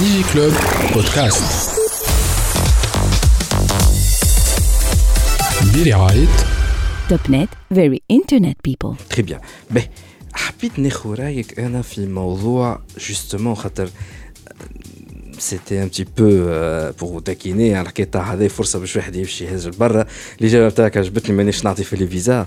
Digi Club Podcast برعاية توب نت very internet people تري بيان باهي حبيت ناخذ رايك انا في موضوع جوستومون خاطر سيتي ان بتي بو بور تاكيني على الحكايه تاع هذه فرصه باش واحد يمشي يهز لبرا الاجابه تاعك عجبتني مانيش نعطي في لي فيزا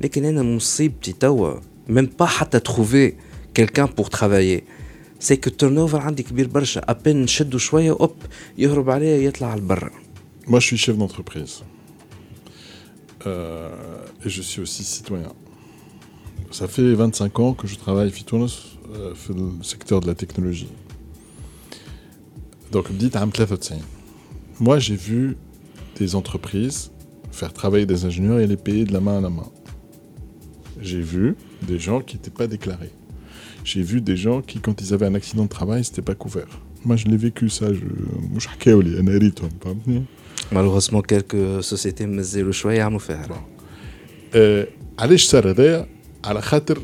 لكن انا مصيبتي توا ميم با حتى تروفي كيلكان بور ترافايي سي كو التيرن عندي كبير برشا ابين نشدو شويه اوب يهرب عليه يطلع لبرا Moi, je suis chef d'entreprise. Euh, et je suis aussi citoyen. Ça fait 25 ans que je travaille Fitounos, euh, dans le secteur de la technologie. Donc, dites à Moi, j'ai vu des entreprises faire travailler des ingénieurs et les payer de la main à la main. j'ai vu des gens qui n'étaient pas déclarés. J'ai vu des gens qui, quand ils avaient un accident de travail, c'était pas couvert. Moi, je l'ai vécu ça. Je Malheureusement, quelques sociétés me le choix à me faire. Euh, Allez, à la khater,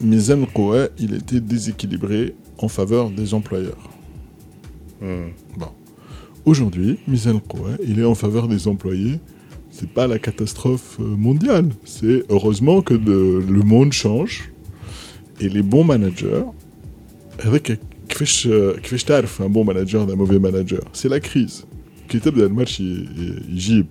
Mizan Koua, il était déséquilibré en faveur des employeurs. Hmm. Bon. Aujourd'hui, Mizan Koua, il est en faveur des employés C'est pas la catastrophe euh, mondiale. C'est heureusement que de- le monde change et les bons managers. Avec كيفاش كيفاش تعرف un bon manager d'un mauvais manager C'est la crise. كي تبدا الماتش ي- ي- يجيب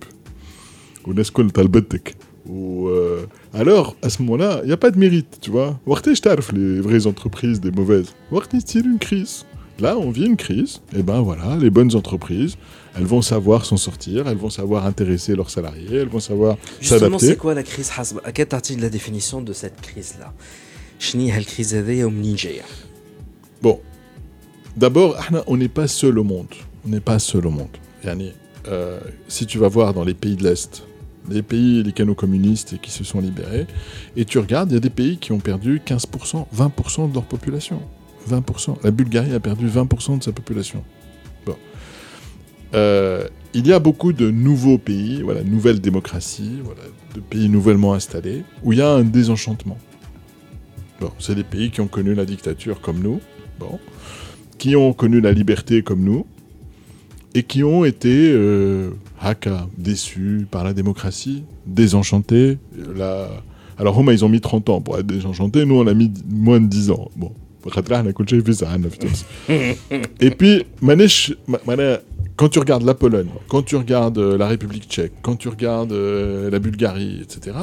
والناس كل طلبتك و euh, alors à ce moment-là il y a pas de mérite tu vois وقتاش تعرف les vraies entreprises des mauvaises وقت يصير une crise Là, on vit une crise. Et ben voilà, les bonnes entreprises, elles vont savoir s'en sortir, elles vont savoir intéresser leurs salariés, elles vont savoir s'adapter. Justement, c'est quoi la crise À quelle partie de la définition de cette crise-là? Bon, d'abord, on n'est pas seul au monde. On n'est pas seul au monde. Euh, si tu vas voir dans les pays de l'Est, les pays, les canaux communistes qui se sont libérés, et tu regardes, il y a des pays qui ont perdu 15%, 20% de leur population. 20%. La Bulgarie a perdu 20% de sa population. Bon. Euh, il y a beaucoup de nouveaux pays, voilà, nouvelles démocraties, voilà, de pays nouvellement installés, où il y a un désenchantement. Bon, c'est des pays qui ont connu la dictature comme nous, bon, qui ont connu la liberté comme nous, et qui ont été euh, haka, déçus par la démocratie, désenchantés. Alors, Roma, ils ont mis 30 ans pour être désenchantés, nous, on a mis moins de 10 ans. Bon. Hein, et puis, quand tu regardes la Pologne, quand tu regardes euh, la République tchèque, quand tu regardes euh, la Bulgarie, etc.,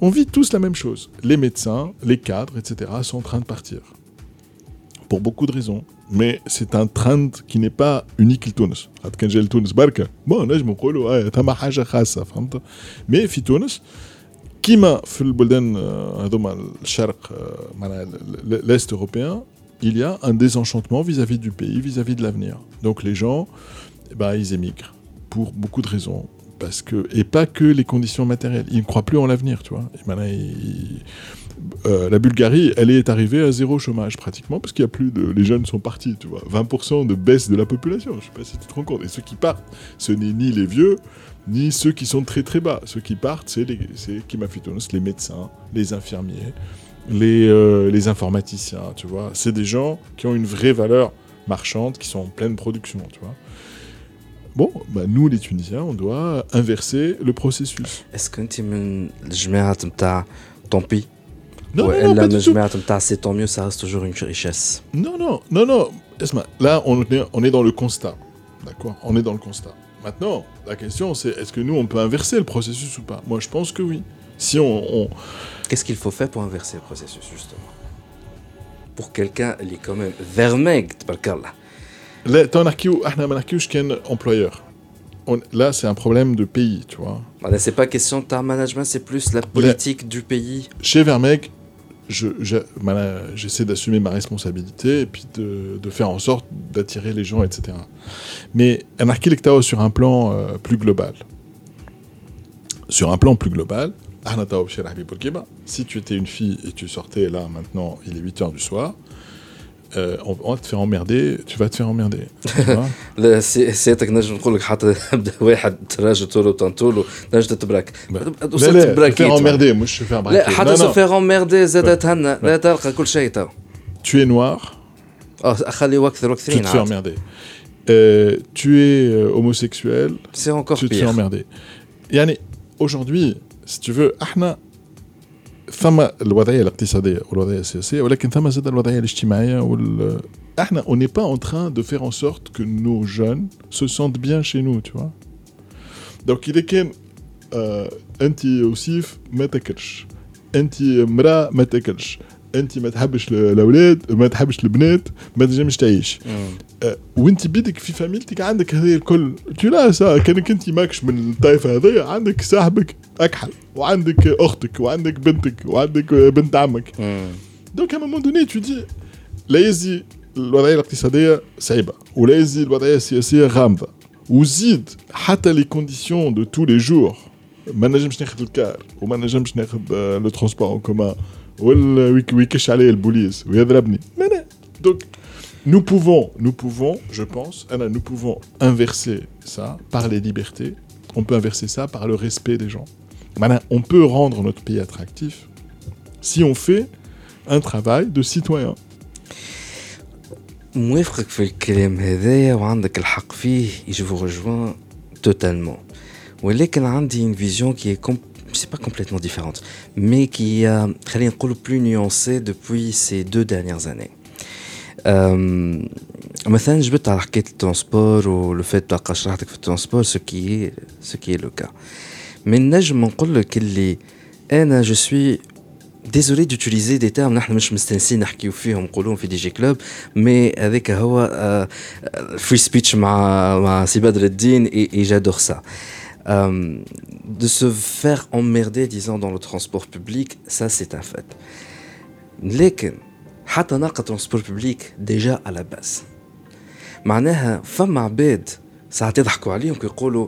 on vit tous la même chose. Les médecins, les cadres, etc., sont en train de partir. Pour beaucoup de raisons. Mais c'est un trend qui n'est pas unique à Tunis. Quand j'ai le Tunis, bon, je me mais Tunis, كيما في البلدان آه، هذوما الشرق آه، معناها ل- ل- l'Est européen il y a un désenchantement vis-à-vis du pays, vis-à-vis de l'avenir. Donc les gens, eh ben, ils émigrent pour beaucoup de raisons. Parce que, et pas que les conditions matérielles. Ils ne croient plus en l'avenir, tu vois. Et maintenant, ils- Euh, la Bulgarie, elle est arrivée à zéro chômage pratiquement, parce qu'il y a plus de. Les jeunes sont partis, tu vois. 20% de baisse de la population, je ne sais pas si tu te rends compte. Et ceux qui partent, ce n'est ni les vieux, ni ceux qui sont très très bas. Ceux qui partent, c'est les, c'est les médecins, les infirmiers, les, euh, les informaticiens, tu vois. C'est des gens qui ont une vraie valeur marchande, qui sont en pleine production, tu vois. Bon, bah, nous les Tunisiens, on doit inverser le processus. Est-ce que tu me tant pis non, non, non, pas c'est tant mieux, ça reste toujours une richesse. Non, non, non, non. Là, on est, on est dans le constat. D'accord? On est dans le constat. Maintenant, la question, c'est est-ce que nous, on peut inverser le processus ou pas? Moi, je pense que oui. Si on... Qu'est-ce qu'il faut faire pour inverser le processus, justement? Pour quelqu'un, il est quand même vermeg, là. Là, on employeur. Là, c'est un problème de pays, tu vois. Bah, c'est pas question de management, c'est plus la politique du pays. Chez Vermeg, je- je- j'essaie d'assumer ma responsabilité et puis de, de faire en sorte d'attirer les gens, etc. Mais un architecte sur un plan euh, plus global. Sur un plan plus global, si tu étais une fille et tu sortais là maintenant, il est 8h du soir, euh, on, on va te faire emmerder, tu vas te faire emmerder. tu vois لا سي- سيادتك نجم نقول لك حتى بدا واحد راجل طولو طنطولو نجم تتبرك لا وصلت لا براكيت faire emmerder, moi je fais faire لا braquer. حتى Non, سو non. فيغ اميردي زاد تهنى لا تلقى كل شيء تو Tu es noir, اه خلي واكثر tu واكثرين te fais emmerder. Euh, tu es euh, homosexuel, سي انكور tu te fais بيغ emmerder. يعني aujourd'hui si tu veux احنا ثم الوضعيه الاقتصاديه والوضعيه السياسيه ولكن ثم زاد الوضعيه الاجتماعيه وال احنا on n'est pas en train de faire en sorte que nos jeunes se sentent bien chez nous tu vois donc اذا كان آه انت وسيف ما تاكلش انت امراه ما تاكلش أنت ما تحبش الاولاد ما تحبش البنات ما تنجمش تعيش. آه، وأنت بيدك في فاميلتك عندك هذه الكل. لا كانك انت ماكش من الطائفه هذه عندك صاحبك أكحل وعندك أختك وعندك بنتك وعندك بنت عمك. دونك ا مومون دوني تو دي لا يزي الوضعية الاقتصادية صعيبة ولا يزي الوضعية السياسية غامضة. وزيد حتى لي كونديسيون دو تو لي جور ما نجمش ناخذ الكار وما نجمش ناخذ لو ترونسبور ان كومان ويكش عليه البوليس ويضربني لا لا دونك nous pouvons, nous pouvons, je pense, Anna, nous pouvons inverser ça par les libertés. On peut inverser ça par le respect des gens. Maintenant, on peut rendre notre pays attractif si on fait un travail de citoyen. موافقك في الكلام هذايا وعندك الحق فيه جو vous rejoins totalement ولكن عندي une vision qui est com- c'est pas complètement différente mais qui a خلينا نقول plus nuancée depuis ces deux dernières années Euh, مثلا جبت على حكايه الترونسبور ولو فات تلقى شرحتك في الترونسبور سو كي سو كي لو كا من نجم نقول لك اللي انا جو سوي ديزولي دوتيليزي دي تيرم نحن مش مستانسين نحكيو فيهم نقولوهم في دي جي كلوب مي هذاك هو فري سبيتش مع مع سي بدر الدين اي جادور سا de se faire emmerder disons dans le transport public ça c'est un fait لكن حتى نلقى ترونسبور بوبليك ديجا على باس معناها فما عباد ساعات يضحكوا عليهم كيقولوا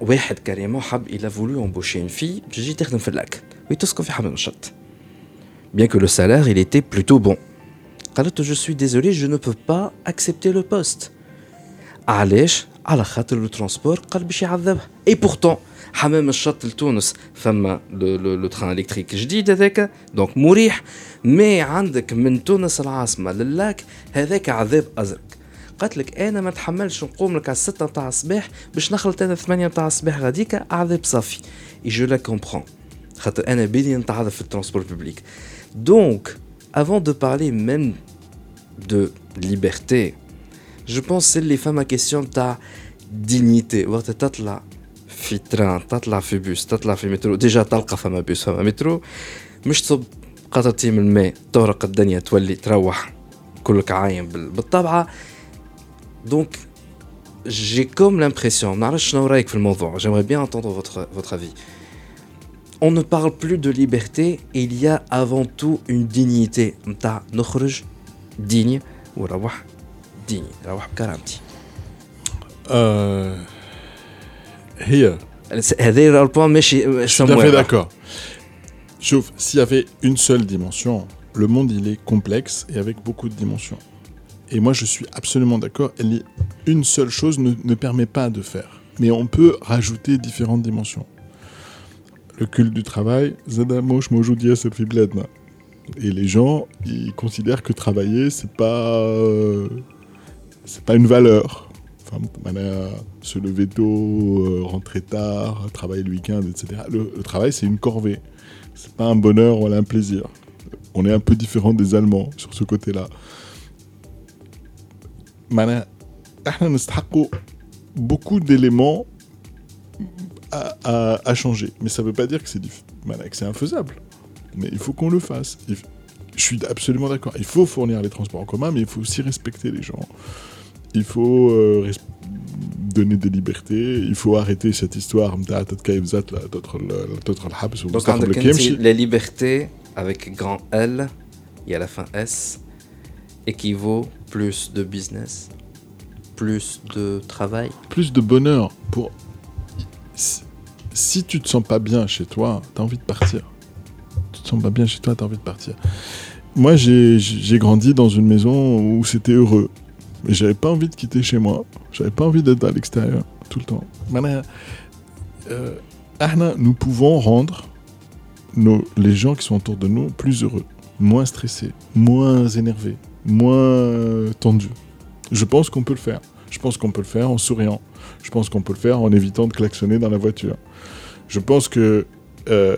واحد كاريمون حب الى فولو امبوشي اون في تجي تخدم في الاكل وتسكن في حمام الشط bien que le salaire il était plutôt bon قالت له je suis désolé je ne peux pas accepter le poste علاش على خاطر لو ترونسبور قال باش يعذبها اي بورتون حمام الشط لتونس فما لو, تران الكتريك جديد هذاك دونك مريح. مي عندك من تونس العاصمة للاك هذاك عذاب أزرق. قالت لك أنا ما نتحملش نقوم لك على الستة نتاع الصباح باش نخلط أنا ثمانية نتاع الصباح غاديك عذاب صافي. اي جو لا كومبرون خاطر أنا بدي نتعذب في الترونسبور بوبليك دونك avant de parler même de liberté je pense c'est les femmes à question تاع dignité وقت تطلع في تران تطلع في بوس تطلع في مترو ديجا تلقى فما بوس فما مترو مش تصب قطرتي من الماء تغرق الدنيا تولي تروح كلك عايم بال- بالطبعه دونك j'ai comme l'impression ما نعرفش شنو رايك في الموضوع j'aimerais bien entendre votre votre avis on ne parle plus de liberté il y a avant tout une dignité نتاع نخرج digne وروح digne روح بكرامتي Euh, هي هذا راه البوان ماشي Je suis tout à fait d'accord. Sauf s'il y avait une seule dimension, le monde il est complexe et avec beaucoup de dimensions. Et moi je suis absolument d'accord, elle est- une seule chose ne, ne permet pas de faire. Mais on peut rajouter différentes dimensions. Le culte du travail, Zada Mosh Mojudia se fait bledna. Et les gens, ils considèrent que travailler, c'est pas. euh, c'est pas une valeur. Enfin, euh, se lever tôt, euh, rentrer tard, travailler le week-end, etc. Le, travail, c'est une corvée. C'est pas un bonheur, ou un plaisir. On est un peu différent des Allemands sur ce côté-là. beaucoup d'éléments à, à, changer. Mais ça ne veut pas dire que c'est infaisable. Mais il faut qu'on le fasse je suis absolument d'accord. Il faut fournir les transports en commun, mais il faut aussi respecter les gens. Il faut euh, donner des libertés. Il faut arrêter cette histoire. Donc, les libertés avec grand L et à la fin S équivaut plus de business, plus de travail, plus de bonheur. Pour si tu te sens pas bien chez toi, t'as envie de partir te sens pas bien chez toi, tu as envie de partir. Moi, j'ai grandi dans une maison où c'était heureux. Mais j'avais pas envie de quitter chez moi. J'avais pas envie d'être à l'extérieur tout le temps. Euh, nous pouvons rendre nos, les gens qui sont autour de nous plus heureux, moins stressés, moins énervés, moins tendus. Je pense qu'on peut le faire. Je pense qu'on peut le faire en souriant. Je pense qu'on peut le faire en évitant de klaxonner dans la voiture. Je pense que euh,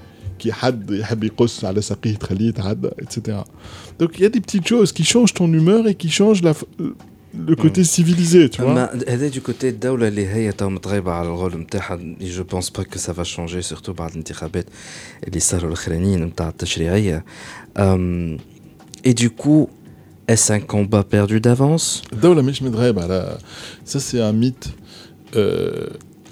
كي حد يحب يقص على ساقيه تخليه يتعدى etc donc il y a des petites choses qui changent ton humeur et qui changent la, le côté civilisé tu vois اما هذا دو كوتي الدوله اللي هي تو متغيبه على الغول نتاعها جو بونس با كو سافا شونجي سورتو بعد الانتخابات اللي صاروا الاخرانيين نتاع التشريعيه اي دو كو est un combat perdu d'avance الدولة مش متغيبة على ça c'est un mythe euh,